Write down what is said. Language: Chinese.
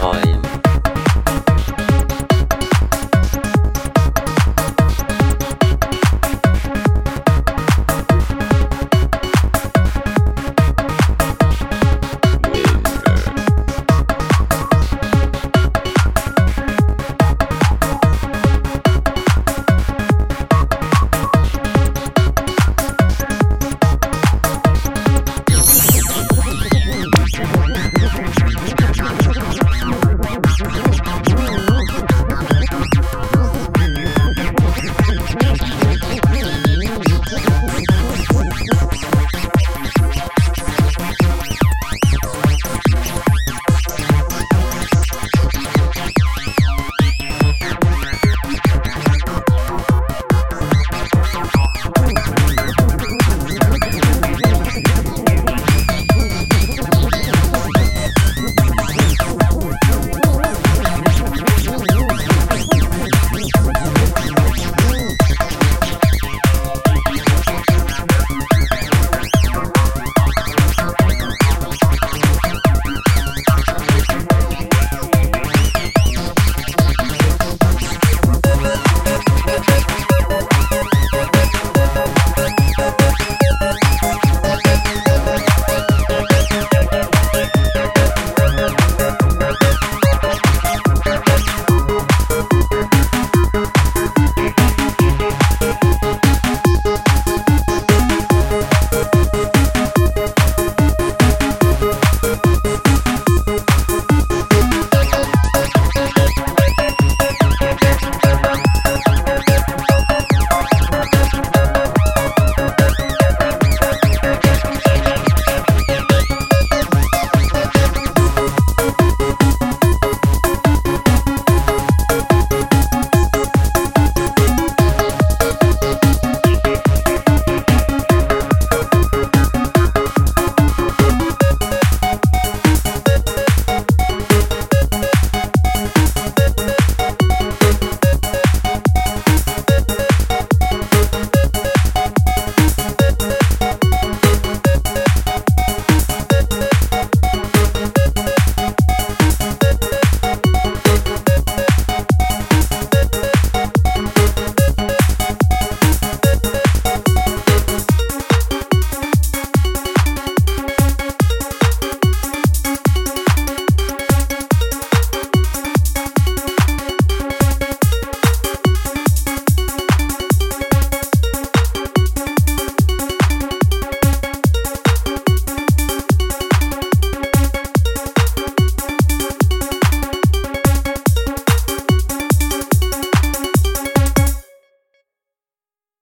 哎。